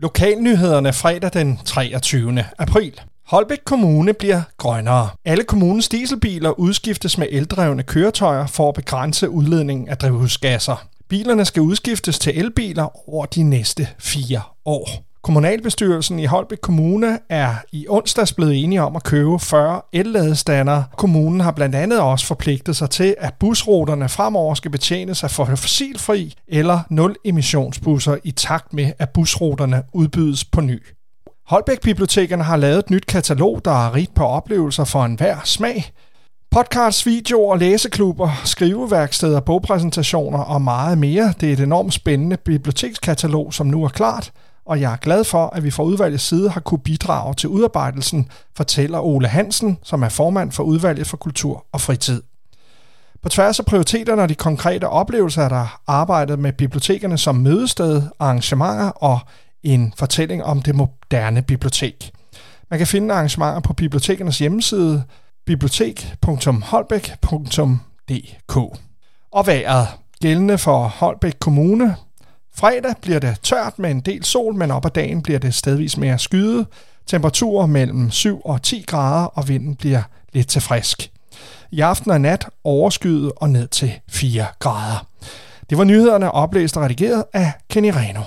Lokalnyhederne fredag den 23. april. Holbæk Kommune bliver grønnere. Alle kommunens dieselbiler udskiftes med eldrevne køretøjer for at begrænse udledningen af drivhusgasser. Bilerne skal udskiftes til elbiler over de næste fire år. Kommunalbestyrelsen i Holbæk Kommune er i onsdags blevet enige om at købe 40 elladestander. Kommunen har blandt andet også forpligtet sig til, at busruterne fremover skal betjenes af fossilfri eller nul emissionsbusser i takt med, at busruterne udbydes på ny. Holbæk Bibliotekerne har lavet et nyt katalog, der er rigt på oplevelser for enhver smag. Podcasts, videoer, læseklubber, skriveværksteder, bogpræsentationer og meget mere. Det er et enormt spændende bibliotekskatalog, som nu er klart, og jeg er glad for, at vi fra udvalgets side har kunne bidrage til udarbejdelsen, fortæller Ole Hansen, som er formand for udvalget for kultur og fritid. På tværs af prioriteterne og de konkrete oplevelser er der arbejdet med bibliotekerne som mødested, arrangementer og en fortælling om det moderne bibliotek. Man kan finde arrangementer på bibliotekernes hjemmeside bibliotek.holbæk.dk. Og vejret gældende for Holbæk Kommune. Fredag bliver det tørt med en del sol, men op ad dagen bliver det stadigvis mere skyet. Temperaturer mellem 7 og 10 grader, og vinden bliver lidt til frisk. I aften og nat overskyet og ned til 4 grader. Det var nyhederne oplæst og redigeret af Kenny Reno.